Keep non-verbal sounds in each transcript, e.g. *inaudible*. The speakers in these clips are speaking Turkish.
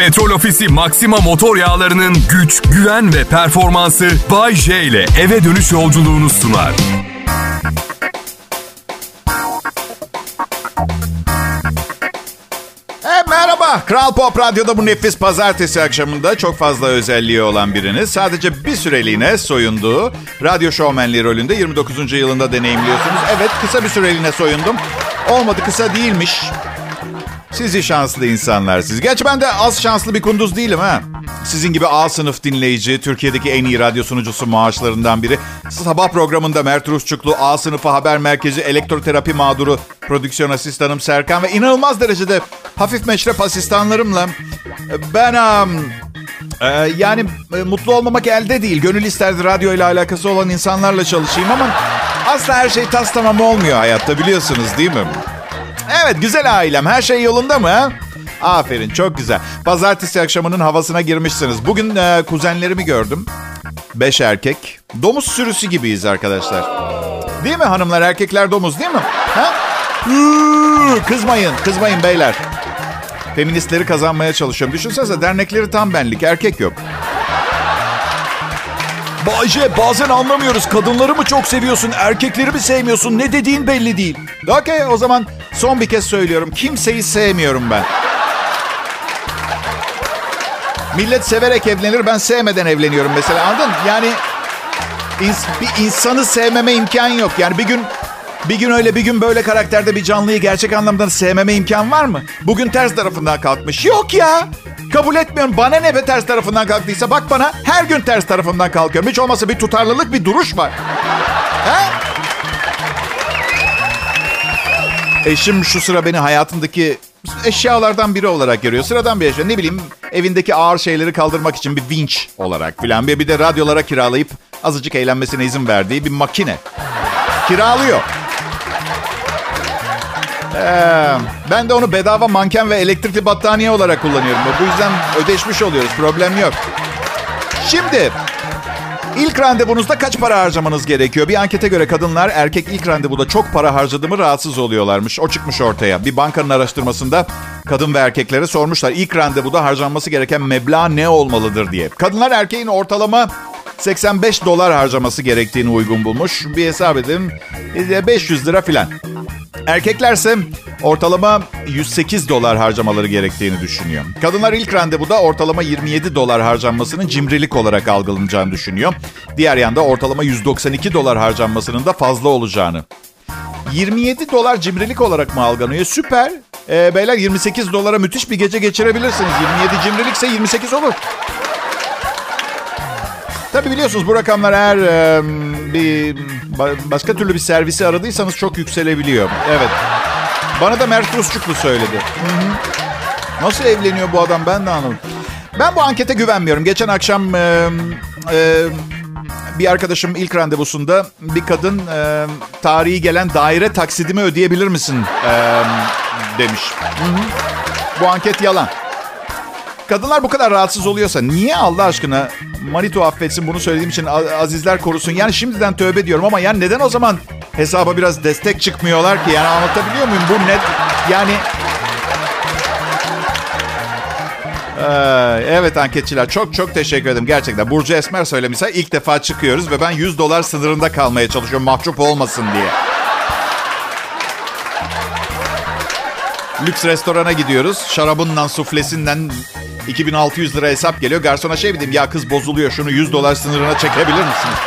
Petrol Ofisi Maxima motor yağlarının güç, güven ve performansı Bay J ile eve dönüş yolculuğunu sunar. E, merhaba. Kral Pop Radyo'da bu nefis pazartesi akşamında çok fazla özelliği olan biriniz. Sadece bir süreliğine soyunduğu radyo şovmenliği rolünde 29. yılında deneyimliyorsunuz. Evet kısa bir süreliğine soyundum. Olmadı kısa değilmiş. Sizi şanslı insanlar siz. Geç ben de az şanslı bir kunduz değilim ha. Sizin gibi A sınıf dinleyici, Türkiye'deki en iyi radyo sunucusu maaşlarından biri. Sabah programında Mert Rusçuklu, A sınıfı haber merkezi, elektroterapi mağduru, prodüksiyon asistanım Serkan ve inanılmaz derecede hafif meşrep asistanlarımla ben um, e, yani e, mutlu olmamak elde değil. Gönül isterdi radyo ile alakası olan insanlarla çalışayım ama asla her şey tas tamam olmuyor hayatta biliyorsunuz değil mi? Evet güzel ailem. Her şey yolunda mı? Aferin çok güzel. Pazartesi akşamının havasına girmişsiniz. Bugün e, kuzenlerimi gördüm. Beş erkek. Domuz sürüsü gibiyiz arkadaşlar. Değil mi hanımlar? Erkekler domuz değil mi? Ha? Kızmayın, kızmayın beyler. Feministleri kazanmaya çalışıyorum. Düşünsenize dernekleri tam benlik. Erkek yok. Bayce bazen anlamıyoruz. Kadınları mı çok seviyorsun, erkekleri mi sevmiyorsun? Ne dediğin belli değil. Okey o zaman son bir kez söylüyorum. Kimseyi sevmiyorum ben. Millet severek evlenir. Ben sevmeden evleniyorum mesela anladın? Yani ins- bir insanı sevmeme imkan yok. Yani bir gün bir gün öyle bir gün böyle karakterde bir canlıyı gerçek anlamda sevmeme imkan var mı? Bugün ters tarafından kalkmış. Yok ya. Kabul etmiyorum. Bana ne be ters tarafından kalktıysa. Bak bana her gün ters tarafından kalkıyorum. Hiç olmazsa bir tutarlılık bir duruş var. He? Eşim şu sıra beni hayatındaki eşyalardan biri olarak görüyor. Sıradan bir eşya. Ne bileyim evindeki ağır şeyleri kaldırmak için bir vinç olarak filan. Bir, bir de radyolara kiralayıp azıcık eğlenmesine izin verdiği bir makine. Kiralıyor. Ee, ben de onu bedava manken ve elektrikli battaniye olarak kullanıyorum. Bu yüzden ödeşmiş oluyoruz. Problem yok. Şimdi ilk randevunuzda kaç para harcamanız gerekiyor? Bir ankete göre kadınlar erkek ilk randevuda çok para harcadı mı rahatsız oluyorlarmış. O çıkmış ortaya. Bir bankanın araştırmasında kadın ve erkeklere sormuşlar. İlk randevuda harcanması gereken meblağ ne olmalıdır diye. Kadınlar erkeğin ortalama 85 dolar harcaması gerektiğini uygun bulmuş. Bir hesap edin. 500 lira filan. Erkeklerse ortalama 108 dolar harcamaları gerektiğini düşünüyor. Kadınlar ilk randevuda ortalama 27 dolar harcanmasının cimrilik olarak algılanacağını düşünüyor. Diğer yanda ortalama 192 dolar harcanmasının da fazla olacağını. 27 dolar cimrilik olarak mı algılanıyor? Süper. Ee, beyler 28 dolara müthiş bir gece geçirebilirsiniz. 27 cimrilikse 28 olur. Tabii biliyorsunuz bu rakamlar eğer e, bir ba- başka türlü bir servisi aradıysanız çok yükselebiliyor. Evet. Bana da Mert Rusçuklu söyledi. Nasıl evleniyor bu adam ben de anlamadım. Ben bu ankete güvenmiyorum. Geçen akşam e, e, bir arkadaşım ilk randevusunda bir kadın e, tarihi gelen daire taksidimi ödeyebilir misin e, demiş. Hı hı. Bu anket yalan. Kadınlar bu kadar rahatsız oluyorsa niye Allah aşkına Manito affetsin bunu söylediğim için azizler korusun. Yani şimdiden tövbe diyorum ama yani neden o zaman hesaba biraz destek çıkmıyorlar ki? Yani anlatabiliyor muyum? Bu net yani Ee, evet anketçiler çok çok teşekkür ederim gerçekten. Burcu Esmer söylemişse ilk defa çıkıyoruz ve ben 100 dolar sınırında kalmaya çalışıyorum mahcup olmasın diye. Lüks restorana gidiyoruz. Şarabından, suflesinden 2600 lira hesap geliyor. Garsona şey mi diyeyim ya kız bozuluyor şunu 100 dolar sınırına çekebilir misiniz?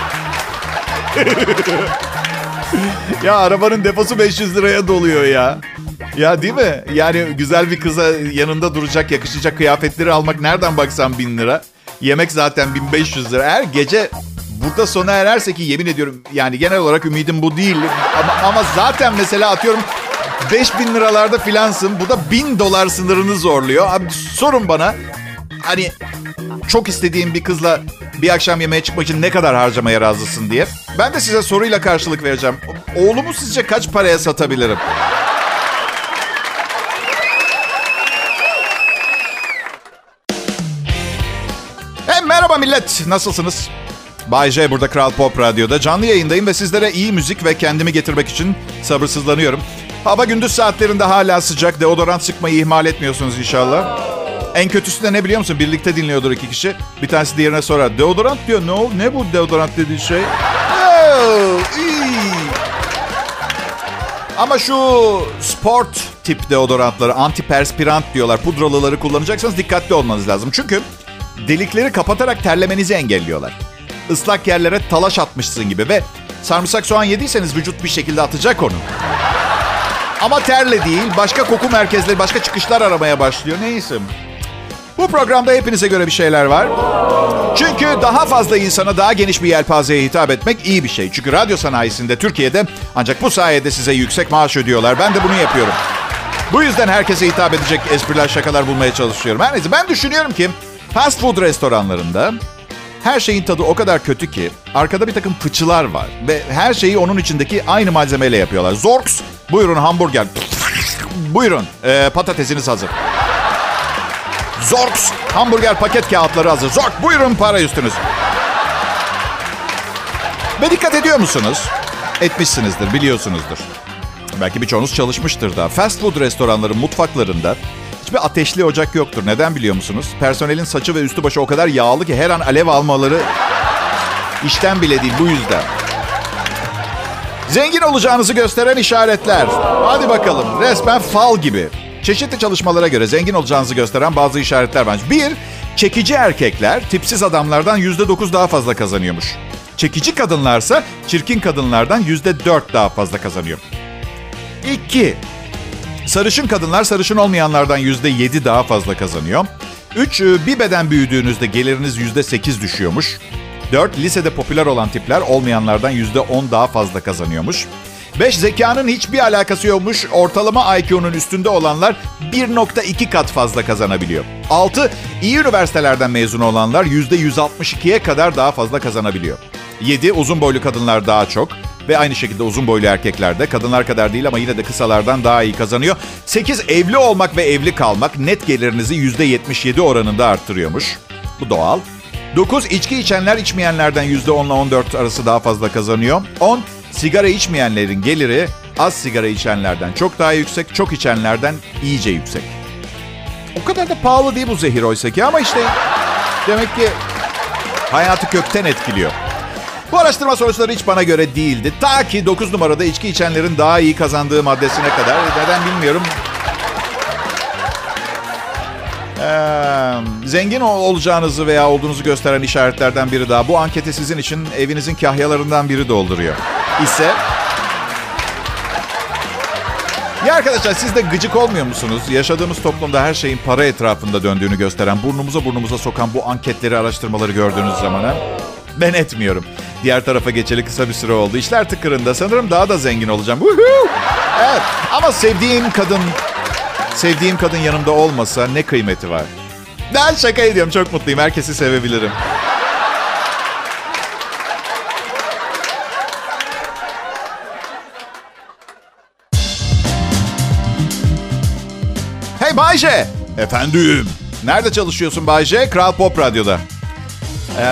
*laughs* ya arabanın deposu 500 liraya doluyor ya. Ya değil mi? Yani güzel bir kıza yanında duracak, yakışacak kıyafetleri almak nereden baksan 1000 lira. Yemek zaten 1500 lira. Eğer gece burada sona ererse ki yemin ediyorum yani genel olarak ümidim bu değil. Ama, ama zaten mesela atıyorum 5000 liralarda filansın. Bu da 1000 dolar sınırını zorluyor. Abi sorun bana. Hani çok istediğim bir kızla bir akşam yemeğe çıkmak için ne kadar harcamaya razısın diye. Ben de size soruyla karşılık vereceğim. Oğlumu sizce kaç paraya satabilirim? Hey, merhaba millet. Nasılsınız? Bay J burada Kral Pop Radyo'da. Canlı yayındayım ve sizlere iyi müzik ve kendimi getirmek için sabırsızlanıyorum. Hava gündüz saatlerinde hala sıcak. Deodorant sıkmayı ihmal etmiyorsunuz inşallah. En kötüsü de ne biliyor musun? Birlikte dinliyordur iki kişi. Bir tanesi diğerine sorar. Deodorant diyor. Ne o? Ne bu deodorant dediği şey? Oh. Ama şu sport tip deodorantları, antiperspirant diyorlar. Pudralıları kullanacaksanız dikkatli olmanız lazım. Çünkü delikleri kapatarak terlemenizi engelliyorlar. Islak yerlere talaş atmışsın gibi ve sarımsak soğan yediyseniz vücut bir şekilde atacak onu. Ama terle değil, başka koku merkezleri, başka çıkışlar aramaya başlıyor. Neyse. Bu programda hepinize göre bir şeyler var. Çünkü daha fazla insana daha geniş bir yelpazeye hitap etmek iyi bir şey. Çünkü radyo sanayisinde Türkiye'de ancak bu sayede size yüksek maaş ödüyorlar. Ben de bunu yapıyorum. Bu yüzden herkese hitap edecek espriler, şakalar bulmaya çalışıyorum. Her neyse ben düşünüyorum ki fast food restoranlarında her şeyin tadı o kadar kötü ki arkada bir takım fıçılar var. Ve her şeyi onun içindeki aynı malzemeyle yapıyorlar. Zorks, buyurun hamburger. Buyurun ee, patatesiniz hazır. Zorks, hamburger paket kağıtları hazır. Zork, buyurun para üstünüz. Ve dikkat ediyor musunuz? Etmişsinizdir, biliyorsunuzdur. Belki birçoğunuz çalışmıştır da. Fast food restoranların mutfaklarında hiçbir ateşli ocak yoktur. Neden biliyor musunuz? Personelin saçı ve üstü başı o kadar yağlı ki her an alev almaları işten bile değil bu yüzden. Zengin olacağınızı gösteren işaretler. Hadi bakalım resmen fal gibi. Çeşitli çalışmalara göre zengin olacağınızı gösteren bazı işaretler var. Bir, çekici erkekler tipsiz adamlardan yüzde dokuz daha fazla kazanıyormuş. Çekici kadınlarsa çirkin kadınlardan yüzde dört daha fazla kazanıyor. İki, sarışın kadınlar sarışın olmayanlardan yüzde yedi daha fazla kazanıyor. Üç, bir beden büyüdüğünüzde geliriniz yüzde sekiz düşüyormuş. 4. Lisede popüler olan tipler olmayanlardan %10 daha fazla kazanıyormuş. 5. Zekanın hiçbir alakası yokmuş. Ortalama IQ'nun üstünde olanlar 1.2 kat fazla kazanabiliyor. 6. İyi üniversitelerden mezun olanlar %162'ye kadar daha fazla kazanabiliyor. 7. Uzun boylu kadınlar daha çok. Ve aynı şekilde uzun boylu erkekler de kadınlar kadar değil ama yine de kısalardan daha iyi kazanıyor. 8. Evli olmak ve evli kalmak net gelirinizi %77 oranında arttırıyormuş. Bu doğal. 9. içki içenler içmeyenlerden %10 ile 14 arası daha fazla kazanıyor. 10. Sigara içmeyenlerin geliri az sigara içenlerden çok daha yüksek, çok içenlerden iyice yüksek. O kadar da pahalı değil bu zehir oysa ki ama işte demek ki hayatı kökten etkiliyor. Bu araştırma sonuçları hiç bana göre değildi. Ta ki 9 numarada içki içenlerin daha iyi kazandığı maddesine kadar. Neden bilmiyorum. Ee, zengin olacağınızı veya olduğunuzu gösteren işaretlerden biri daha. Bu anketi sizin için evinizin kahyalarından biri dolduruyor. İse... Ya arkadaşlar siz de gıcık olmuyor musunuz? Yaşadığımız toplumda her şeyin para etrafında döndüğünü gösteren, burnumuza burnumuza sokan bu anketleri, araştırmaları gördüğünüz zaman ha? Ben etmiyorum. Diğer tarafa geçeli kısa bir süre oldu. İşler tıkırında. Sanırım daha da zengin olacağım. Woohoo! Evet ama sevdiğim kadın Sevdiğim kadın yanımda olmasa ne kıymeti var? Ben şaka ediyorum çok mutluyum. Herkesi sevebilirim. Hey Bayce. Efendim. Nerede çalışıyorsun Bayce? Kral Pop Radyo'da. Ee,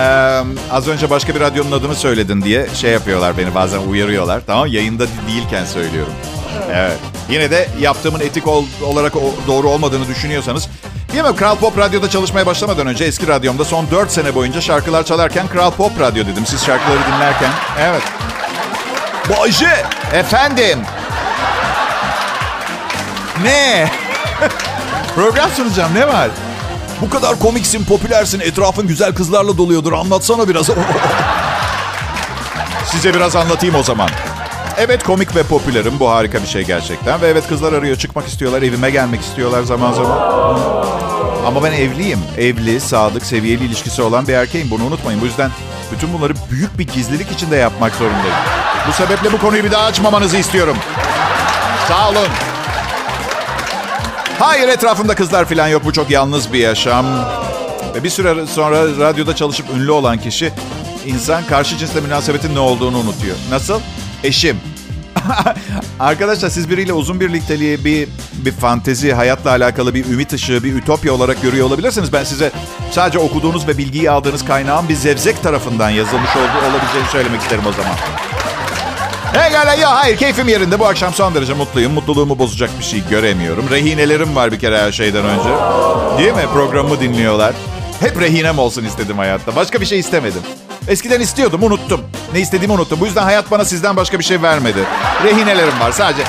az önce başka bir radyonun adını söyledin diye şey yapıyorlar beni bazen uyarıyorlar. Tamam yayında değilken söylüyorum. Evet. Yine de yaptığımın etik ol, olarak doğru olmadığını düşünüyorsanız Bilmem Kral Pop Radyo'da çalışmaya başlamadan önce eski radyomda son 4 sene boyunca şarkılar çalarken Kral Pop Radyo dedim. Siz şarkıları dinlerken. Evet. Bayce! Efendim? Ne? *laughs* Program sunacağım ne var? Bu kadar komiksin, popülersin, etrafın güzel kızlarla doluyordur. Anlatsana biraz. *laughs* Size biraz anlatayım o zaman. Evet komik ve popülerim. Bu harika bir şey gerçekten. Ve evet kızlar arıyor. Çıkmak istiyorlar. Evime gelmek istiyorlar zaman zaman. Ama ben evliyim. Evli, sadık, seviyeli ilişkisi olan bir erkeğim. Bunu unutmayın. Bu yüzden bütün bunları büyük bir gizlilik içinde yapmak zorundayım. Bu sebeple bu konuyu bir daha açmamanızı istiyorum. Sağ olun. Hayır etrafımda kızlar falan yok. Bu çok yalnız bir yaşam. Ve bir süre sonra radyoda çalışıp ünlü olan kişi insan karşı cinsle münasebetin ne olduğunu unutuyor. Nasıl? Eşim. *laughs* Arkadaşlar siz biriyle uzun birlikteliği bir bir fantezi, hayatla alakalı bir ümit ışığı, bir ütopya olarak görüyor olabilirsiniz. Ben size sadece okuduğunuz ve bilgiyi aldığınız kaynağın bir zevzek tarafından yazılmış olduğu olabileceğini söylemek isterim o zaman. Egala ya hayır keyfim yerinde. Bu akşam son derece mutluyum. Mutluluğumu bozacak bir şey göremiyorum. Rehinelerim var bir kere her şeyden önce. Değil mi? Programımı dinliyorlar. Hep rehinem olsun istedim hayatta. Başka bir şey istemedim. Eskiden istiyordum, unuttum. Ne istediğimi unuttum. Bu yüzden hayat bana sizden başka bir şey vermedi. Rehinelerim var sadece.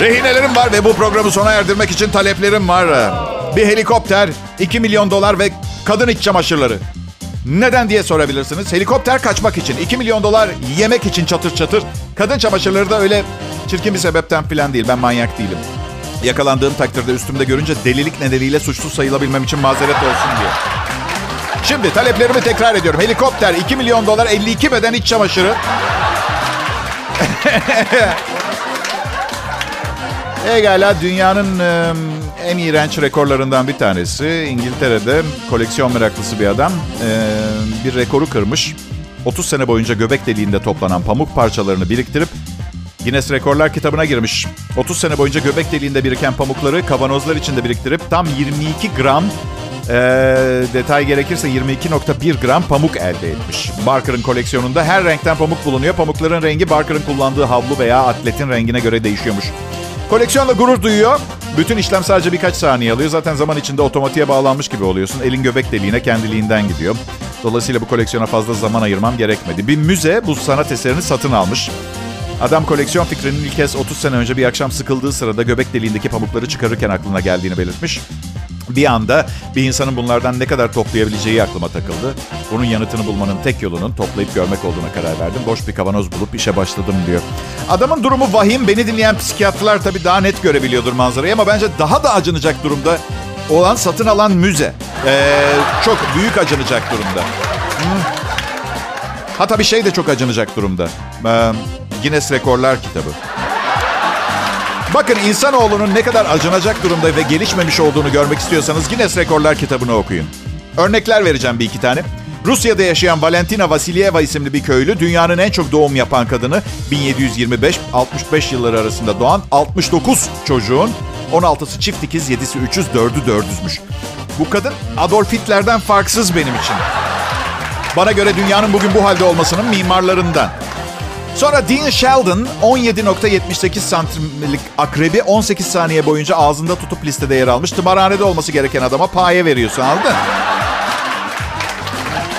Rehinelerim var ve bu programı sona erdirmek için taleplerim var. Bir helikopter, 2 milyon dolar ve kadın iç çamaşırları. Neden diye sorabilirsiniz. Helikopter kaçmak için, 2 milyon dolar yemek için çatır çatır. Kadın çamaşırları da öyle çirkin bir sebepten falan değil. Ben manyak değilim. Yakalandığım takdirde üstümde görünce delilik nedeniyle suçsuz sayılabilmem için mazeret olsun diye. Şimdi taleplerimi tekrar ediyorum. Helikopter, 2 milyon dolar, 52 beden iç çamaşırı. *laughs* Egala dünyanın e, en iğrenç rekorlarından bir tanesi. İngiltere'de koleksiyon meraklısı bir adam e, bir rekoru kırmış. 30 sene boyunca göbek deliğinde toplanan pamuk parçalarını biriktirip Guinness Rekorlar kitabına girmiş. 30 sene boyunca göbek deliğinde biriken pamukları kavanozlar içinde biriktirip tam 22 gram e, detay gerekirse 22.1 gram pamuk elde etmiş. Barker'ın koleksiyonunda her renkten pamuk bulunuyor. Pamukların rengi Barker'ın kullandığı havlu veya atletin rengine göre değişiyormuş. Koleksiyonla gurur duyuyor. Bütün işlem sadece birkaç saniye alıyor. Zaten zaman içinde otomatiğe bağlanmış gibi oluyorsun. Elin göbek deliğine kendiliğinden gidiyor. Dolayısıyla bu koleksiyona fazla zaman ayırmam gerekmedi. Bir müze bu sanat eserini satın almış. Adam koleksiyon fikrinin ilk kez 30 sene önce bir akşam sıkıldığı sırada göbek deliğindeki pamukları çıkarırken aklına geldiğini belirtmiş. Bir anda bir insanın bunlardan ne kadar toplayabileceği aklıma takıldı. Bunun yanıtını bulmanın tek yolunun toplayıp görmek olduğuna karar verdim. Boş bir kavanoz bulup işe başladım diyor. Adamın durumu vahim. Beni dinleyen psikiyatrlar tabii daha net görebiliyordur manzarayı ama bence daha da acınacak durumda olan satın alan müze. Ee, çok büyük acınacak durumda. Hatta bir şey de çok acınacak durumda. Ee, Guinness Rekorlar kitabı. Bakın insanoğlunun ne kadar acınacak durumda ve gelişmemiş olduğunu görmek istiyorsanız Guinness Rekorlar kitabını okuyun. Örnekler vereceğim bir iki tane. Rusya'da yaşayan Valentina Vasilyeva isimli bir köylü dünyanın en çok doğum yapan kadını 1725-65 yılları arasında doğan 69 çocuğun 16'sı çift ikiz, 7'si 300, 4'ü 400'müş. Bu kadın Adolf Hitler'den farksız benim için. Bana göre dünyanın bugün bu halde olmasının mimarlarından. Sonra Dean Sheldon 17.78 santimlik akrebi 18 saniye boyunca ağzında tutup listede yer almış. Tımarhanede olması gereken adama paye veriyorsun anladın?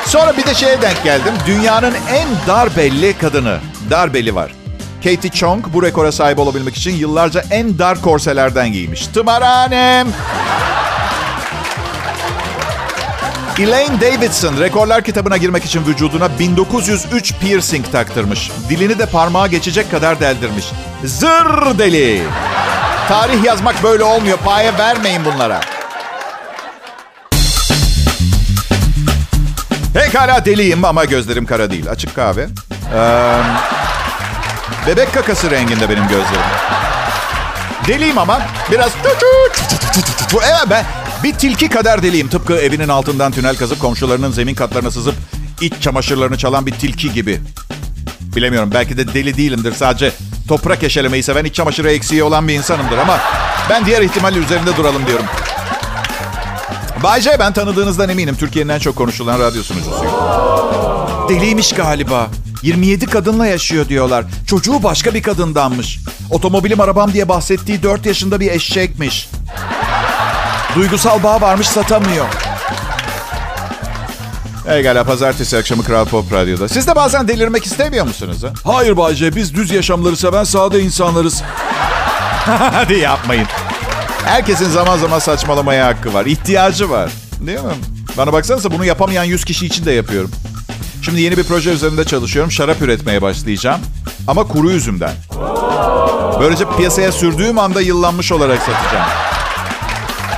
Sonra bir de şeye denk geldim. Dünyanın en dar belli kadını. Dar belli var. Katie Chong bu rekora sahip olabilmek için yıllarca en dar korselerden giymiş. Tımarhanem. Elaine Davidson rekorlar kitabına girmek için vücuduna 1903 piercing taktırmış. Dilini de parmağa geçecek kadar deldirmiş. Zır deli. Tarih yazmak böyle olmuyor. Paye vermeyin bunlara. Pekala deliyim ama gözlerim kara değil. Açık kahve. Ee, bebek kakası renginde benim gözlerim. Deliyim ama biraz... Evet ben bir tilki kadar deliyim. Tıpkı evinin altından tünel kazıp komşularının zemin katlarına sızıp iç çamaşırlarını çalan bir tilki gibi. Bilemiyorum belki de deli değilimdir. Sadece toprak eşelemeyi seven iç çamaşırı eksiği olan bir insanımdır ama ben diğer ihtimali üzerinde duralım diyorum. Bay J ben tanıdığınızdan eminim. Türkiye'nin en çok konuşulan radyo sunucusuyum. Deliymiş galiba. 27 kadınla yaşıyor diyorlar. Çocuğu başka bir kadındanmış. Otomobilim arabam diye bahsettiği 4 yaşında bir eşekmiş. Duygusal bağ varmış satamıyor. Egala pazartesi akşamı Kral Pop Radyo'da. Siz de bazen delirmek istemiyor musunuz? Ha? Hayır Bayce biz düz yaşamları seven sade insanlarız. *laughs* Hadi yapmayın. Herkesin zaman zaman saçmalamaya hakkı var. İhtiyacı var. Değil mi? Bana baksanıza bunu yapamayan 100 kişi için de yapıyorum. Şimdi yeni bir proje üzerinde çalışıyorum. Şarap üretmeye başlayacağım. Ama kuru üzümden. Böylece piyasaya sürdüğüm anda yıllanmış olarak satacağım.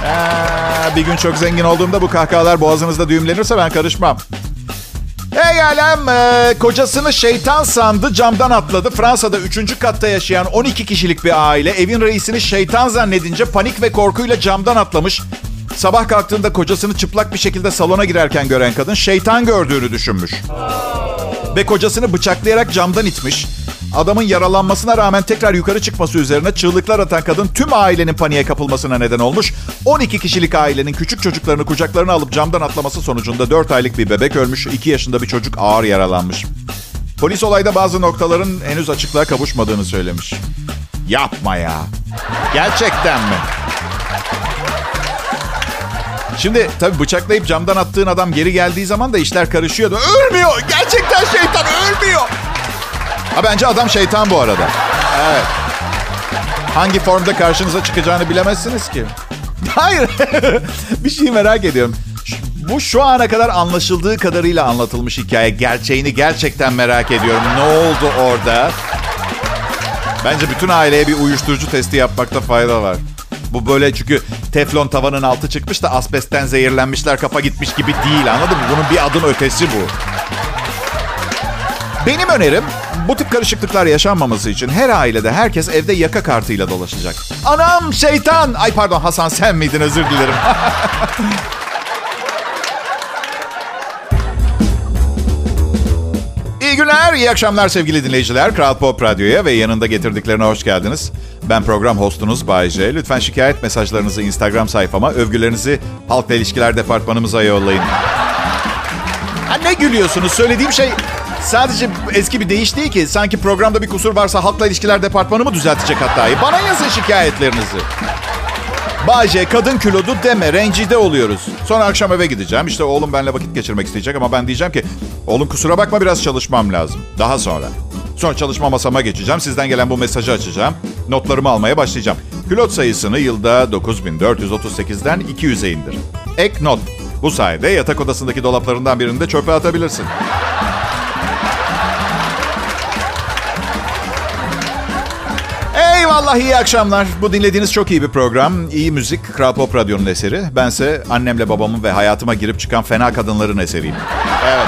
Ee, bir gün çok zengin olduğumda bu kahkahalar boğazınızda düğümlenirse ben karışmam. Hey alem, e, kocasını şeytan sandı, camdan atladı. Fransa'da 3. katta yaşayan 12 kişilik bir aile evin reisini şeytan zannedince panik ve korkuyla camdan atlamış. Sabah kalktığında kocasını çıplak bir şekilde salona girerken gören kadın şeytan gördüğünü düşünmüş. Ve kocasını bıçaklayarak camdan itmiş. Adamın yaralanmasına rağmen tekrar yukarı çıkması üzerine çığlıklar atan kadın tüm ailenin paniğe kapılmasına neden olmuş. 12 kişilik ailenin küçük çocuklarını kucaklarına alıp camdan atlaması sonucunda 4 aylık bir bebek ölmüş, 2 yaşında bir çocuk ağır yaralanmış. Polis olayda bazı noktaların henüz açıklığa kavuşmadığını söylemiş. Yapma ya. Gerçekten mi? Şimdi tabii bıçaklayıp camdan attığın adam geri geldiği zaman da işler karışıyordu. Ölmüyor. Gerçekten şeytan ölmüyor. Ha bence adam şeytan bu arada. Evet. Hangi formda karşınıza çıkacağını bilemezsiniz ki. *laughs* Hayır. *laughs* bir şey merak ediyorum. Bu şu ana kadar anlaşıldığı kadarıyla anlatılmış hikaye. Gerçeğini gerçekten merak ediyorum. Ne oldu orada? Bence bütün aileye bir uyuşturucu testi yapmakta fayda var. Bu böyle çünkü teflon tavanın altı çıkmış da asbestten zehirlenmişler kafa gitmiş gibi değil anladın mı? Bunun bir adım ötesi bu. Benim önerim bu tip karışıklıklar yaşanmaması için her ailede herkes evde yaka kartıyla dolaşacak. Anam şeytan! Ay pardon Hasan sen miydin özür dilerim. *laughs* İyi günler, iyi akşamlar sevgili dinleyiciler. Kral Pop Radyo'ya ve yanında getirdiklerine hoş geldiniz. Ben program hostunuz Bay J. Lütfen şikayet mesajlarınızı Instagram sayfama, övgülerinizi Halkla İlişkiler Departmanımıza yollayın. Ha ne gülüyorsunuz? Söylediğim şey sadece eski bir değiş değil ki. Sanki programda bir kusur varsa Halkla İlişkiler Departmanı mı düzeltecek hatayı? Bana yazın şikayetlerinizi. Bayce kadın kilodu deme rencide oluyoruz. Sonra akşam eve gideceğim. İşte oğlum benimle vakit geçirmek isteyecek ama ben diyeceğim ki oğlum kusura bakma biraz çalışmam lazım. Daha sonra. Sonra çalışma masama geçeceğim. Sizden gelen bu mesajı açacağım. Notlarımı almaya başlayacağım. Pilot sayısını yılda 9438'den 200'e indir. Ek not. Bu sayede yatak odasındaki dolaplarından birini de çöpe atabilirsin. Eyvallah iyi akşamlar. Bu dinlediğiniz çok iyi bir program. İyi müzik, Kral Pop Radyo'nun eseri. Bense annemle babamın ve hayatıma girip çıkan fena kadınların eseriyim. Evet.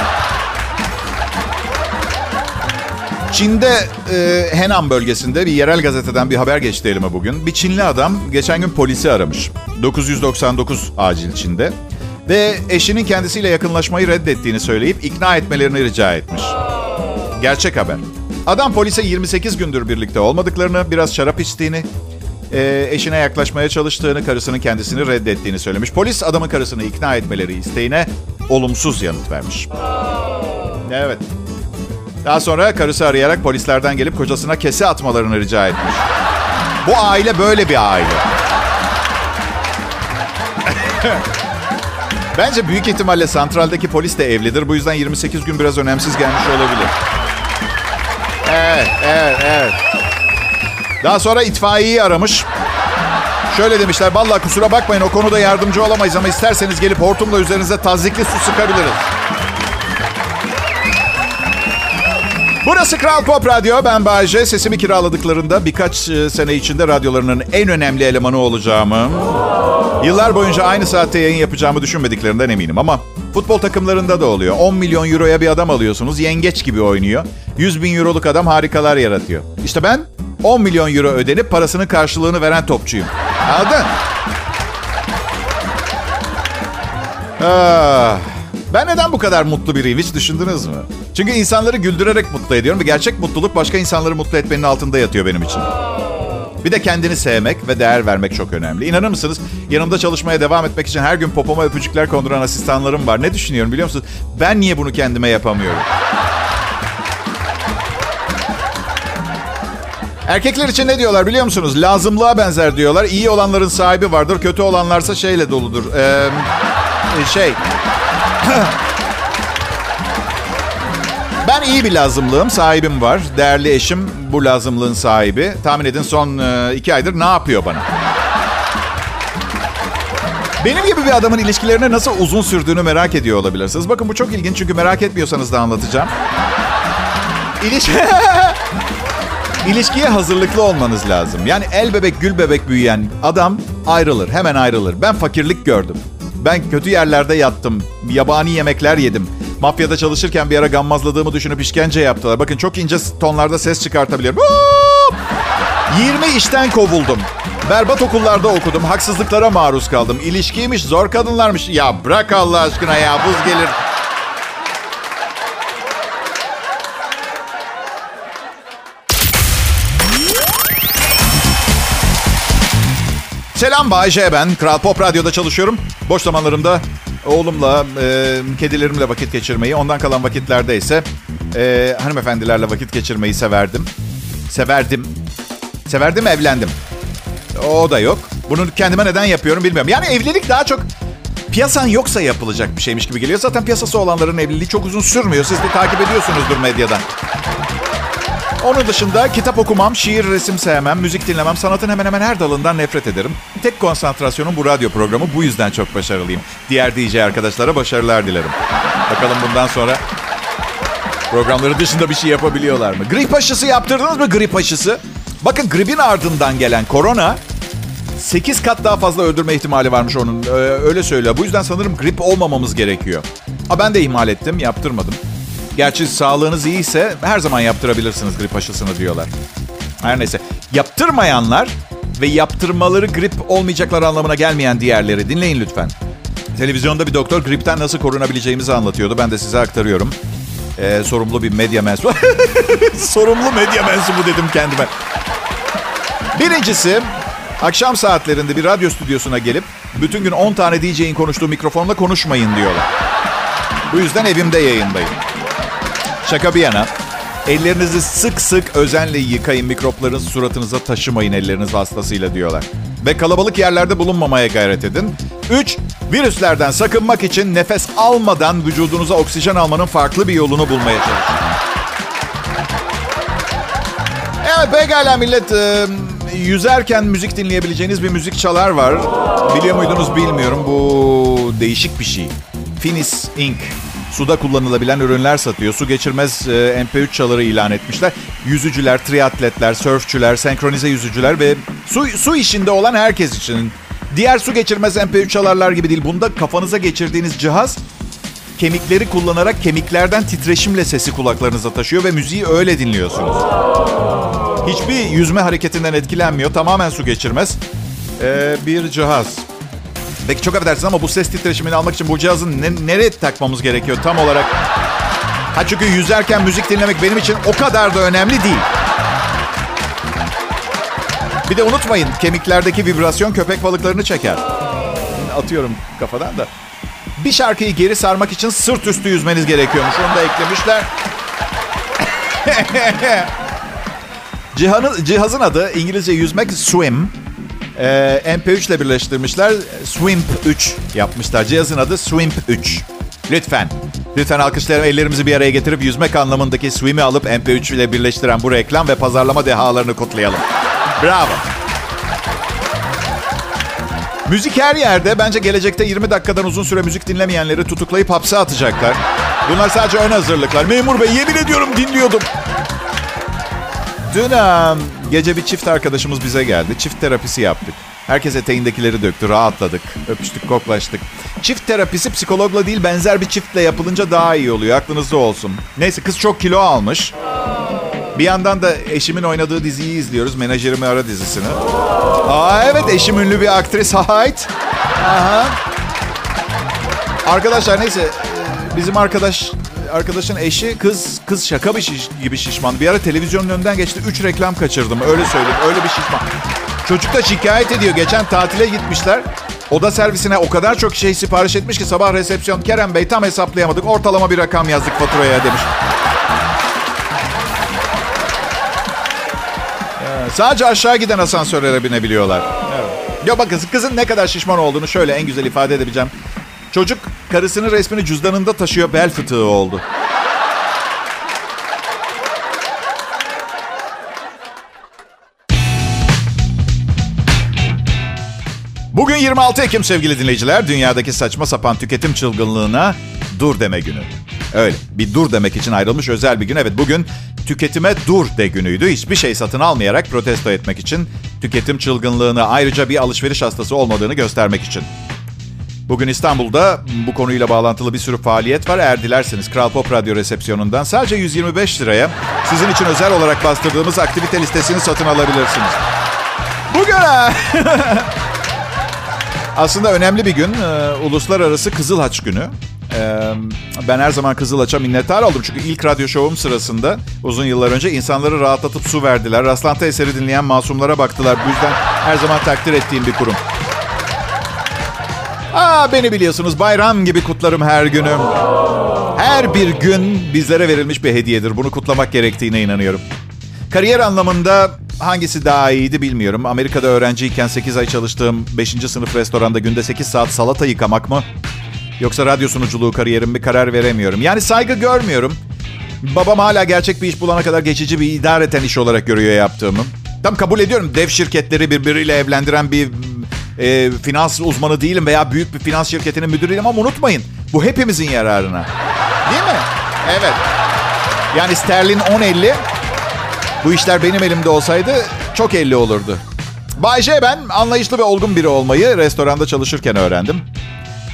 Çin'de e, Henan bölgesinde bir yerel gazeteden bir haber geçti elime bugün. Bir Çinli adam geçen gün polisi aramış. 999 acil Çin'de. Ve eşinin kendisiyle yakınlaşmayı reddettiğini söyleyip ikna etmelerini rica etmiş. Gerçek haber. Adam polise 28 gündür birlikte olmadıklarını, biraz şarap içtiğini, e, eşine yaklaşmaya çalıştığını, karısının kendisini reddettiğini söylemiş. Polis adamın karısını ikna etmeleri isteğine olumsuz yanıt vermiş. Evet. Daha sonra karısı arayarak polislerden gelip kocasına kese atmalarını rica etmiş. Bu aile böyle bir aile. *laughs* Bence büyük ihtimalle santraldeki polis de evlidir. Bu yüzden 28 gün biraz önemsiz gelmiş olabilir. Evet, evet, evet. Daha sonra itfaiyeyi aramış. Şöyle demişler, vallahi kusura bakmayın o konuda yardımcı olamayız ama isterseniz gelip hortumla üzerinize tazikli su sıkabiliriz. Burası Kral Pop Radyo. Ben Bayece. Sesimi kiraladıklarında birkaç e, sene içinde radyolarının en önemli elemanı olacağımı, yıllar boyunca aynı saatte yayın yapacağımı düşünmediklerinden eminim. Ama futbol takımlarında da oluyor. 10 milyon euroya bir adam alıyorsunuz. Yengeç gibi oynuyor. 100 bin euroluk adam harikalar yaratıyor. İşte ben 10 milyon euro ödenip parasının karşılığını veren topçuyum. Anladın? Ah, ben neden bu kadar mutlu biriyim hiç düşündünüz mü? Çünkü insanları güldürerek mutlu ediyorum ve gerçek mutluluk başka insanları mutlu etmenin altında yatıyor benim için. Bir de kendini sevmek ve değer vermek çok önemli. İnanır mısınız? Yanımda çalışmaya devam etmek için her gün popoma öpücükler konduran asistanlarım var. Ne düşünüyorum biliyor musunuz? Ben niye bunu kendime yapamıyorum? Erkekler için ne diyorlar biliyor musunuz? Lazımlığa benzer diyorlar. İyi olanların sahibi vardır, kötü olanlarsa şeyle doludur. Ee, şey... Ben iyi bir lazımlığım, sahibim var. Değerli eşim bu lazımlığın sahibi. Tahmin edin son e, iki aydır ne yapıyor bana? Benim gibi bir adamın ilişkilerine nasıl uzun sürdüğünü merak ediyor olabilirsiniz. Bakın bu çok ilginç çünkü merak etmiyorsanız da anlatacağım. İliş... *laughs* İlişkiye hazırlıklı olmanız lazım. Yani el bebek gül bebek büyüyen adam ayrılır, hemen ayrılır. Ben fakirlik gördüm. Ben kötü yerlerde yattım, yabani yemekler yedim. Mafyada çalışırken bir ara gammazladığımı düşünüp işkence yaptılar. Bakın çok ince tonlarda ses çıkartabiliyorum. 20 işten kovuldum. Berbat okullarda okudum. Haksızlıklara maruz kaldım. İlişkiymiş, zor kadınlarmış. Ya bırak Allah aşkına ya buz gelir. Selam Bayce ben. Kral Pop Radyo'da çalışıyorum. Boş zamanlarımda oğlumla, e, kedilerimle vakit geçirmeyi, ondan kalan vakitlerde ise Ee, hanımefendilerle vakit geçirmeyi severdim. Severdim. Severdim evlendim. O da yok. Bunu kendime neden yapıyorum bilmiyorum. Yani evlilik daha çok piyasan yoksa yapılacak bir şeymiş gibi geliyor. Zaten piyasası olanların evliliği çok uzun sürmüyor. Siz de takip ediyorsunuzdur medyadan. Onun dışında kitap okumam, şiir, resim sevmem, müzik dinlemem, sanatın hemen hemen her dalından nefret ederim. Tek konsantrasyonum bu radyo programı. Bu yüzden çok başarılıyım. Diğer DJ arkadaşlara başarılar dilerim. Bakalım bundan sonra programları dışında bir şey yapabiliyorlar mı? Grip aşısı yaptırdınız mı grip aşısı? Bakın gripin ardından gelen korona 8 kat daha fazla öldürme ihtimali varmış onun. Ee, öyle söylüyor. Bu yüzden sanırım grip olmamamız gerekiyor. Ha ben de ihmal ettim, yaptırmadım. Gerçi sağlığınız iyiyse her zaman yaptırabilirsiniz grip aşısını diyorlar. Her neyse. Yaptırmayanlar ve yaptırmaları grip olmayacaklar anlamına gelmeyen diğerleri dinleyin lütfen. Televizyonda bir doktor gripten nasıl korunabileceğimizi anlatıyordu. Ben de size aktarıyorum. Ee, sorumlu bir medya mensubu. *laughs* sorumlu medya mensubu dedim kendime. Birincisi akşam saatlerinde bir radyo stüdyosuna gelip bütün gün 10 tane DJ'in konuştuğu mikrofonla konuşmayın diyorlar. Bu yüzden evimde yayındayım. Şaka bir yana. Ellerinizi sık sık özenle yıkayın. Mikropların suratınıza taşımayın elleriniz vasıtasıyla diyorlar. Ve kalabalık yerlerde bulunmamaya gayret edin. 3. Virüslerden sakınmak için nefes almadan vücudunuza oksijen almanın farklı bir yolunu bulmaya çalışın. Evet pekala millet. E, yüzerken müzik dinleyebileceğiniz bir müzik çalar var. Biliyor muydunuz bilmiyorum. Bu değişik bir şey. Finis Inc. Suda kullanılabilen ürünler satıyor. Su geçirmez e, MP3 çaları ilan etmişler. Yüzücüler, triatletler, sörfçüler, senkronize yüzücüler ve su, su işinde olan herkes için. Diğer su geçirmez MP3 çalarlar gibi değil. Bunda kafanıza geçirdiğiniz cihaz kemikleri kullanarak kemiklerden titreşimle sesi kulaklarınıza taşıyor ve müziği öyle dinliyorsunuz. Hiçbir yüzme hareketinden etkilenmiyor. Tamamen su geçirmez. Ee, bir cihaz. Peki çok affedersiniz ama bu ses titreşimini almak için bu cihazın ne, nereye takmamız gerekiyor tam olarak? Ha çünkü yüzerken müzik dinlemek benim için o kadar da önemli değil. Bir de unutmayın kemiklerdeki vibrasyon köpek balıklarını çeker. Atıyorum kafadan da. Bir şarkıyı geri sarmak için sırt üstü yüzmeniz gerekiyormuş. Onu da eklemişler. *laughs* Cihanı, cihazın adı İngilizce yüzmek swim. Ee, MP3 ile birleştirmişler. Swimp 3 yapmışlar. Cihazın adı Swimp 3. Lütfen. Lütfen alkışlayalım ellerimizi bir araya getirip yüzmek anlamındaki swim'i alıp MP3 ile birleştiren bu reklam ve pazarlama dehalarını kutlayalım. Bravo. Müzik her yerde. Bence gelecekte 20 dakikadan uzun süre müzik dinlemeyenleri tutuklayıp hapse atacaklar. Bunlar sadece ön hazırlıklar. Memur bey yemin ediyorum dinliyordum. Dün gece bir çift arkadaşımız bize geldi. Çift terapisi yaptık. Herkes eteğindekileri döktü, rahatladık, öpüştük, koklaştık. Çift terapisi psikologla değil benzer bir çiftle yapılınca daha iyi oluyor. Aklınızda olsun. Neyse kız çok kilo almış. Bir yandan da eşimin oynadığı diziyi izliyoruz. Menajerimi Ara dizisini. Aa evet eşim ünlü bir aktris. *laughs* Hayt. Aha. Arkadaşlar neyse bizim arkadaş arkadaşın eşi kız kız şaka bir şiş, gibi şişman. Bir ara televizyonun önünden geçti. Üç reklam kaçırdım. Öyle söyleyeyim. Öyle bir şişman. Çocuk da şikayet ediyor. Geçen tatile gitmişler. Oda servisine o kadar çok şey sipariş etmiş ki sabah resepsiyon Kerem Bey tam hesaplayamadık. Ortalama bir rakam yazdık faturaya demiş. Sadece aşağı giden asansörlere binebiliyorlar. Evet. Ya bakın kızın ne kadar şişman olduğunu şöyle en güzel ifade edebileceğim. Çocuk karısının resmini cüzdanında taşıyor bel fıtığı oldu. Bugün 26 Ekim sevgili dinleyiciler. Dünyadaki saçma sapan tüketim çılgınlığına dur deme günü. Öyle bir dur demek için ayrılmış özel bir gün. Evet bugün tüketime dur de günüydü. Hiçbir şey satın almayarak protesto etmek için. Tüketim çılgınlığını ayrıca bir alışveriş hastası olmadığını göstermek için. Bugün İstanbul'da bu konuyla bağlantılı bir sürü faaliyet var. Eğer dilerseniz Kral Pop Radyo resepsiyonundan sadece 125 liraya sizin için özel olarak bastırdığımız aktivite listesini satın alabilirsiniz. Bugün *laughs* aslında önemli bir gün. Uluslararası Kızıl Haç Günü. Ben her zaman Kızıl Haç'a minnettar oldum. Çünkü ilk radyo şovum sırasında uzun yıllar önce insanları rahatlatıp su verdiler. Rastlantı eseri dinleyen masumlara baktılar. Bu yüzden her zaman takdir ettiğim bir kurum. Aa, beni biliyorsunuz bayram gibi kutlarım her günüm. Her bir gün bizlere verilmiş bir hediyedir. Bunu kutlamak gerektiğine inanıyorum. Kariyer anlamında hangisi daha iyiydi bilmiyorum. Amerika'da öğrenciyken 8 ay çalıştığım 5. sınıf restoranda günde 8 saat salata yıkamak mı? Yoksa radyo sunuculuğu kariyerim mi karar veremiyorum. Yani saygı görmüyorum. Babam hala gerçek bir iş bulana kadar geçici bir idareten iş olarak görüyor yaptığımı. Tam kabul ediyorum dev şirketleri birbiriyle evlendiren bir e, finans uzmanı değilim veya büyük bir finans şirketinin müdürüyüm ama unutmayın bu hepimizin yararına. Değil mi? Evet. Yani sterlin 10.50 bu işler benim elimde olsaydı çok 50 olurdu. Bay J ben anlayışlı ve olgun biri olmayı restoranda çalışırken öğrendim.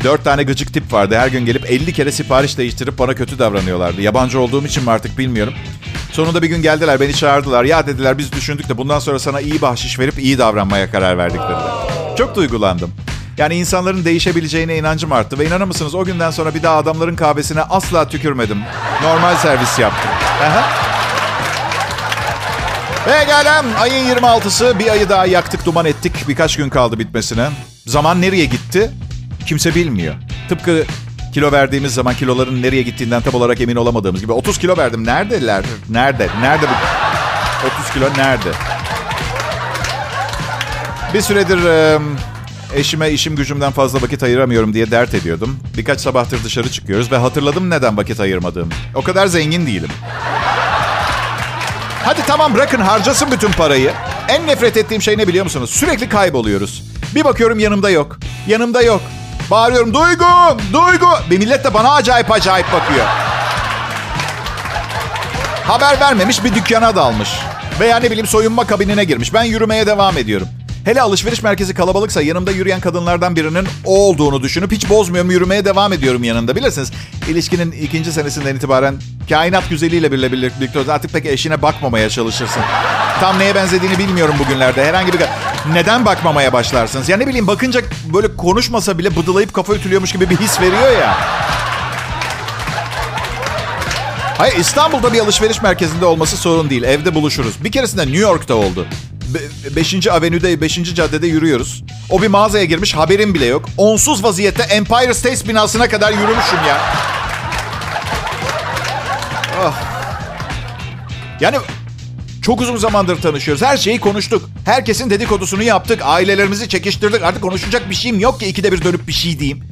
Dört tane gıcık tip vardı. Her gün gelip 50 kere sipariş değiştirip bana kötü davranıyorlardı. Yabancı olduğum için mi artık bilmiyorum. Sonunda bir gün geldiler beni çağırdılar. Ya dediler biz düşündük de bundan sonra sana iyi bahşiş verip iyi davranmaya karar verdik dediler. Çok duygulandım. Yani insanların değişebileceğine inancım arttı. Ve inanır mısınız o günden sonra bir daha adamların kahvesine asla tükürmedim. Normal servis yaptım. Aha. Gelem ayın 26'sı bir ayı daha yaktık duman ettik. Birkaç gün kaldı bitmesine. Zaman nereye gitti? Kimse bilmiyor. Tıpkı kilo verdiğimiz zaman kiloların nereye gittiğinden tam olarak emin olamadığımız gibi. 30 kilo verdim. Neredeler? Nerede? Nerede bu? 30 kilo nerede? Bir süredir e, eşime işim gücümden fazla vakit ayıramıyorum diye dert ediyordum. Birkaç sabahtır dışarı çıkıyoruz ve hatırladım neden vakit ayırmadığımı. O kadar zengin değilim. Hadi tamam bırakın harcasın bütün parayı. En nefret ettiğim şey ne biliyor musunuz? Sürekli kayboluyoruz. Bir bakıyorum yanımda yok. Yanımda yok. Bağırıyorum Duygu, Duygu. Bir millet de bana acayip acayip bakıyor. Haber vermemiş bir dükkana dalmış. Veya ne bileyim soyunma kabinine girmiş. Ben yürümeye devam ediyorum. Hele alışveriş merkezi kalabalıksa yanımda yürüyen kadınlardan birinin o olduğunu düşünüp hiç bozmuyorum yürümeye devam ediyorum yanında. Bilirsiniz ilişkinin ikinci senesinden itibaren kainat güzeliyle birlikte artık pek eşine bakmamaya çalışırsın. Tam neye benzediğini bilmiyorum bugünlerde. Herhangi bir... Neden bakmamaya başlarsınız? Ya ne bileyim bakınca böyle konuşmasa bile bıdılayıp kafa ütülüyormuş gibi bir his veriyor ya. Hayır İstanbul'da bir alışveriş merkezinde olması sorun değil. Evde buluşuruz. Bir keresinde New York'ta oldu. 5. Avenü'de 5. caddede yürüyoruz. O bir mağazaya girmiş haberim bile yok. Onsuz vaziyette Empire State binasına kadar yürümüşüm ya. Oh. Yani çok uzun zamandır tanışıyoruz. Her şeyi konuştuk. Herkesin dedikodusunu yaptık. Ailelerimizi çekiştirdik. Artık konuşacak bir şeyim yok ki ikide bir dönüp bir şey diyeyim.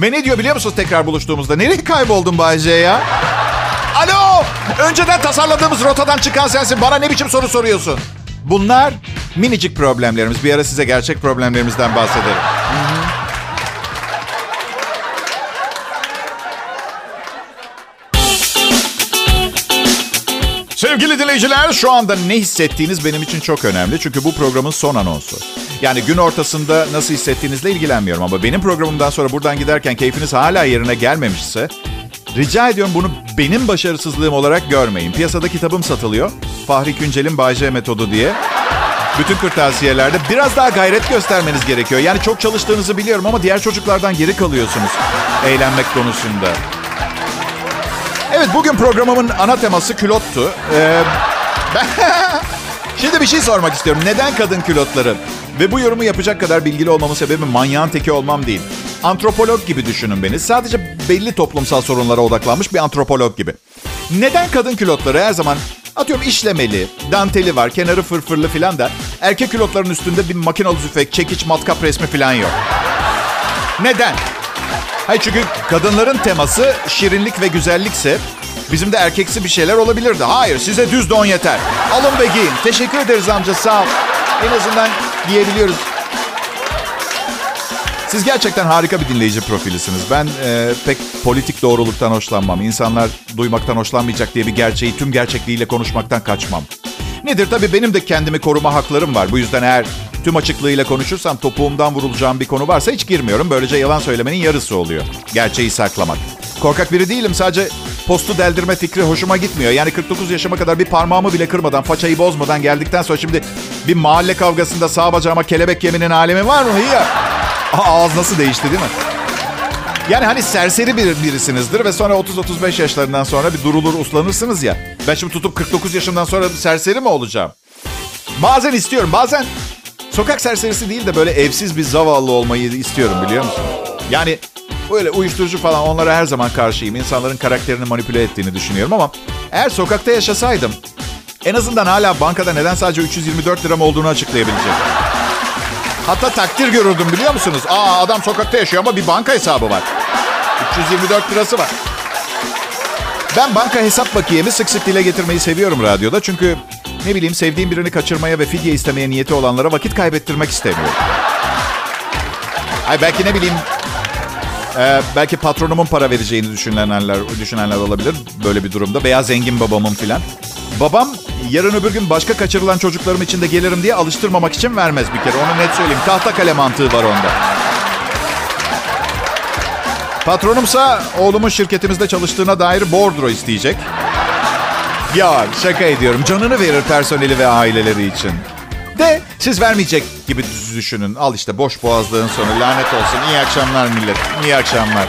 Ve ne diyor biliyor musunuz tekrar buluştuğumuzda? Nereye kayboldun Bayce ya? Alo! Önceden tasarladığımız rotadan çıkan sensin. Bana ne biçim soru soruyorsun? Bunlar minicik problemlerimiz. Bir ara size gerçek problemlerimizden bahsederim. Sevgili dinleyiciler şu anda ne hissettiğiniz benim için çok önemli. Çünkü bu programın son anonsu. Yani gün ortasında nasıl hissettiğinizle ilgilenmiyorum. Ama benim programımdan sonra buradan giderken keyfiniz hala yerine gelmemişse... Rica ediyorum bunu benim başarısızlığım olarak görmeyin. Piyasada kitabım satılıyor. Fahri Küncel'in Bayce metodu diye. Bütün kırtasiyelerde biraz daha gayret göstermeniz gerekiyor. Yani çok çalıştığınızı biliyorum ama diğer çocuklardan geri kalıyorsunuz eğlenmek konusunda. Evet bugün programımın ana teması külottu. Ee, ben... *laughs* Şimdi bir şey sormak istiyorum. Neden kadın külotları? Ve bu yorumu yapacak kadar bilgili olmamın sebebi manyağın teki olmam değil. Antropolog gibi düşünün beni. Sadece belli toplumsal sorunlara odaklanmış bir antropolog gibi. Neden kadın külotları her zaman atıyorum işlemeli, danteli var, kenarı fırfırlı filan da erkek külotların üstünde bir makinalı tüfek, çekiç, matkap resmi filan yok. Neden? Hayır çünkü kadınların teması şirinlik ve güzellikse bizim de erkeksi bir şeyler olabilirdi. Hayır size düz don yeter. Alın ve giyin. Teşekkür ederiz amca sağ ol. En azından giyebiliyoruz. Siz gerçekten harika bir dinleyici profilisiniz. Ben e, pek politik doğruluktan hoşlanmam. İnsanlar duymaktan hoşlanmayacak diye bir gerçeği tüm gerçekliğiyle konuşmaktan kaçmam. Nedir? Tabii benim de kendimi koruma haklarım var. Bu yüzden eğer tüm açıklığıyla konuşursam topuğumdan vurulacağım bir konu varsa hiç girmiyorum. Böylece yalan söylemenin yarısı oluyor. Gerçeği saklamak. Korkak biri değilim. Sadece postu deldirme fikri hoşuma gitmiyor. Yani 49 yaşıma kadar bir parmağımı bile kırmadan, façayı bozmadan geldikten sonra şimdi bir mahalle kavgasında sağ bacağıma kelebek yeminin alemi var mı? Ya. Ağız nasıl değişti değil mi? Yani hani serseri bir birisinizdir ve sonra 30-35 yaşlarından sonra bir durulur uslanırsınız ya. Ben şimdi tutup 49 yaşımdan sonra serseri mi olacağım? Bazen istiyorum. Bazen sokak serserisi değil de böyle evsiz bir zavallı olmayı istiyorum biliyor musun? Yani Böyle uyuşturucu falan onlara her zaman karşıyım. İnsanların karakterini manipüle ettiğini düşünüyorum ama eğer sokakta yaşasaydım en azından hala bankada neden sadece 324 liram olduğunu açıklayabilecek. Hatta takdir görürdüm biliyor musunuz? Aa adam sokakta yaşıyor ama bir banka hesabı var. 324 lirası var. Ben banka hesap bakiyemi sık sık dile getirmeyi seviyorum radyoda. Çünkü ne bileyim sevdiğim birini kaçırmaya ve fidye istemeye niyeti olanlara vakit kaybettirmek istemiyorum. Ay belki ne bileyim ee, belki patronumun para vereceğini düşünenler, düşünenler olabilir böyle bir durumda. Veya zengin babamın filan. Babam yarın öbür gün başka kaçırılan çocuklarım için de gelirim diye alıştırmamak için vermez bir kere. Onu net söyleyeyim. Tahta kale mantığı var onda. Patronumsa oğlumun şirketimizde çalıştığına dair bordro isteyecek. Ya şaka ediyorum. Canını verir personeli ve aileleri için. De siz vermeyecek gibi düşünün. Al işte boş boğazlığın sonu. Lanet olsun. İyi akşamlar millet. İyi akşamlar.